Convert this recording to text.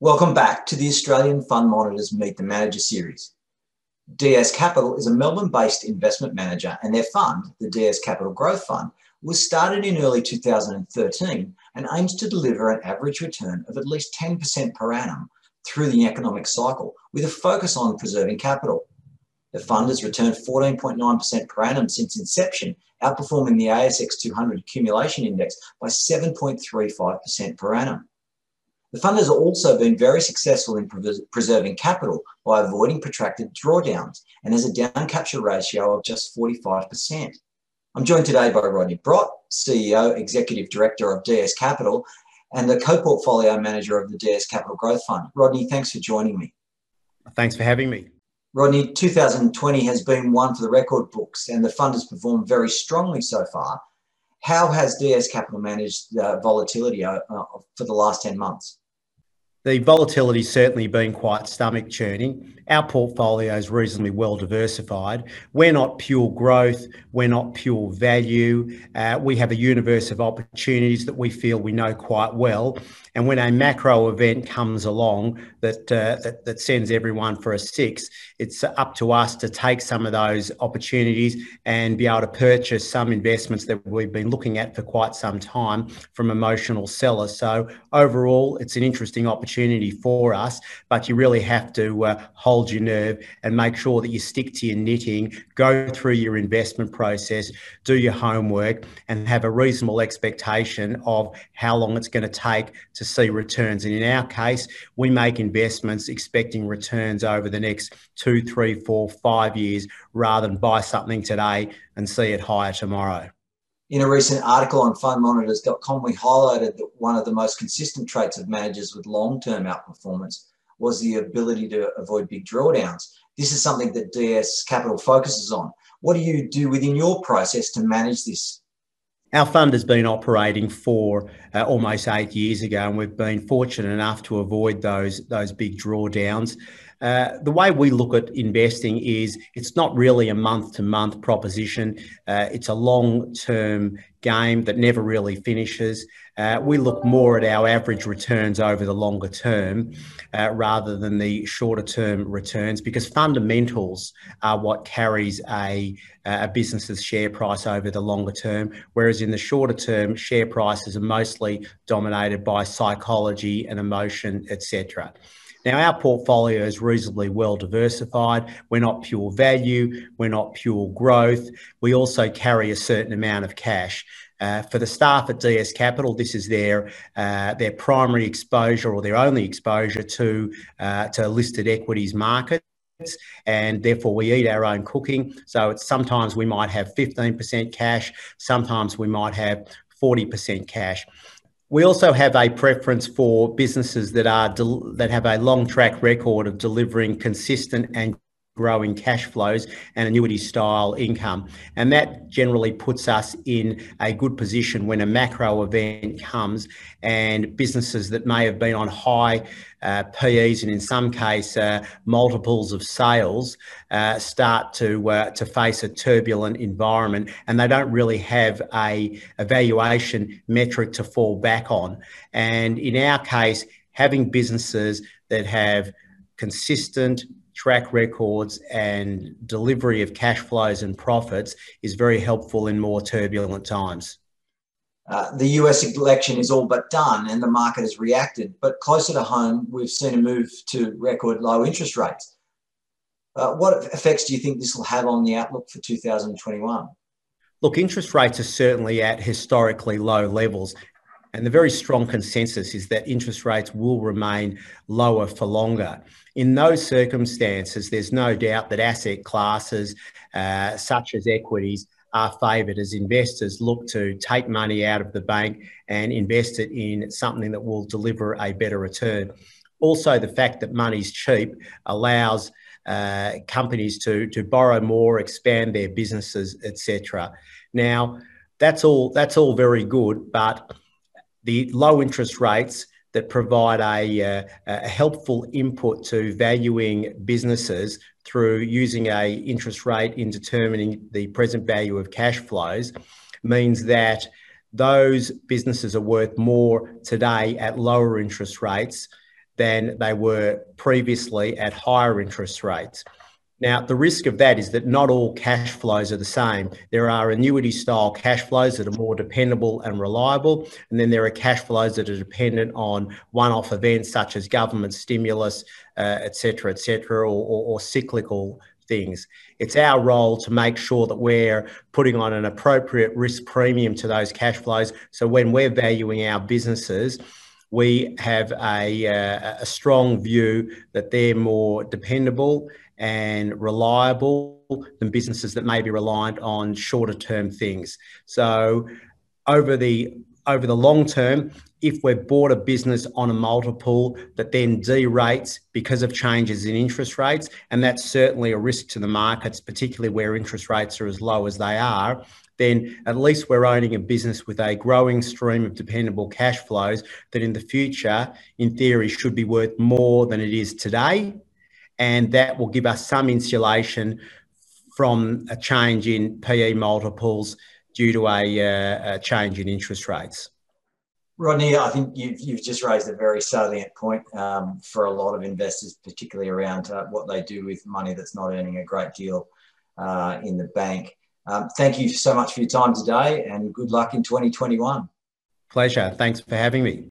Welcome back to the Australian Fund Monitors Meet the Manager series. DS Capital is a Melbourne based investment manager, and their fund, the DS Capital Growth Fund, was started in early 2013 and aims to deliver an average return of at least 10% per annum through the economic cycle, with a focus on preserving capital. The fund has returned 14.9% per annum since inception, outperforming the ASX 200 accumulation index by 7.35% per annum. The fund has also been very successful in preserving capital by avoiding protracted drawdowns and has a down capture ratio of just 45%. I'm joined today by Rodney Brott, CEO, Executive Director of DS Capital, and the co-portfolio manager of the DS Capital Growth Fund. Rodney, thanks for joining me. Thanks for having me. Rodney, 2020 has been one for the record books and the fund has performed very strongly so far. How has DS Capital managed uh, volatility uh, for the last 10 months? The volatility certainly been quite stomach churning. Our portfolio is reasonably well diversified. We're not pure growth, we're not pure value. Uh, we have a universe of opportunities that we feel we know quite well. And when a macro event comes along that, uh, that, that sends everyone for a six, it's up to us to take some of those opportunities and be able to purchase some investments that we've been looking at for quite some time from emotional sellers. So overall, it's an interesting opportunity for us, but you really have to uh, hold your nerve and make sure that you stick to your knitting, go through your investment process, do your homework, and have a reasonable expectation of how long it's going to take to see returns. And in our case, we make investments expecting returns over the next two, three, four, five years rather than buy something today and see it higher tomorrow. In a recent article on fundmonitors.com, we highlighted that one of the most consistent traits of managers with long term outperformance was the ability to avoid big drawdowns. This is something that DS Capital focuses on. What do you do within your process to manage this? Our fund has been operating for uh, almost eight years ago, and we've been fortunate enough to avoid those those big drawdowns. Uh, the way we look at investing is it's not really a month to month proposition. Uh, it's a long term game that never really finishes. Uh, we look more at our average returns over the longer term uh, rather than the shorter term returns because fundamentals are what carries a, a business's share price over the longer term. Whereas in the shorter term, share prices are mostly dominated by psychology and emotion, etc. Now, our portfolio is reasonably well diversified. We're not pure value, we're not pure growth. We also carry a certain amount of cash. Uh, for the staff at DS Capital, this is their uh, their primary exposure or their only exposure to uh, to listed equities market and therefore we eat our own cooking. So it's sometimes we might have 15% cash, sometimes we might have 40% cash. We also have a preference for businesses that are del- that have a long track record of delivering consistent and growing cash flows and annuity style income. And that generally puts us in a good position when a macro event comes and businesses that may have been on high uh, PEs and in some case uh, multiples of sales uh, start to uh, to face a turbulent environment and they don't really have a evaluation metric to fall back on. And in our case, having businesses that have consistent track records and delivery of cash flows and profits is very helpful in more turbulent times. Uh, the US election is all but done and the market has reacted, but closer to home, we've seen a move to record low interest rates. Uh, what effects do you think this will have on the outlook for 2021? Look, interest rates are certainly at historically low levels. And the very strong consensus is that interest rates will remain lower for longer. In those circumstances, there's no doubt that asset classes uh, such as equities are favoured as investors look to take money out of the bank and invest it in something that will deliver a better return. Also, the fact that money's cheap allows uh, companies to, to borrow more, expand their businesses, etc. Now, that's all that's all very good, but the low interest rates that provide a, uh, a, helpful input to valuing businesses through using a interest rate in determining the present value of cash flows means that those businesses are worth more today at lower interest rates than they were previously at higher interest rates. Now, the risk of that is that not all cash flows are the same. There are annuity style cash flows that are more dependable and reliable, and then there are cash flows that are dependent on one off events such as government stimulus, uh, etc., et or, or, or cyclical things. It's our role to make sure that we're putting on an appropriate risk premium to those cash flows. So when we're valuing our businesses, we have a, uh, a strong view that they're more dependable and reliable than businesses that may be reliant on shorter term things. So over the over the long term, if we've bought a business on a multiple that then derates because of changes in interest rates, and that's certainly a risk to the markets, particularly where interest rates are as low as they are, then at least we're owning a business with a growing stream of dependable cash flows that in the future, in theory, should be worth more than it is today. And that will give us some insulation from a change in PE multiples due to a, uh, a change in interest rates. Rodney, I think you've, you've just raised a very salient point um, for a lot of investors, particularly around uh, what they do with money that's not earning a great deal uh, in the bank. Um, thank you so much for your time today and good luck in 2021. Pleasure. Thanks for having me.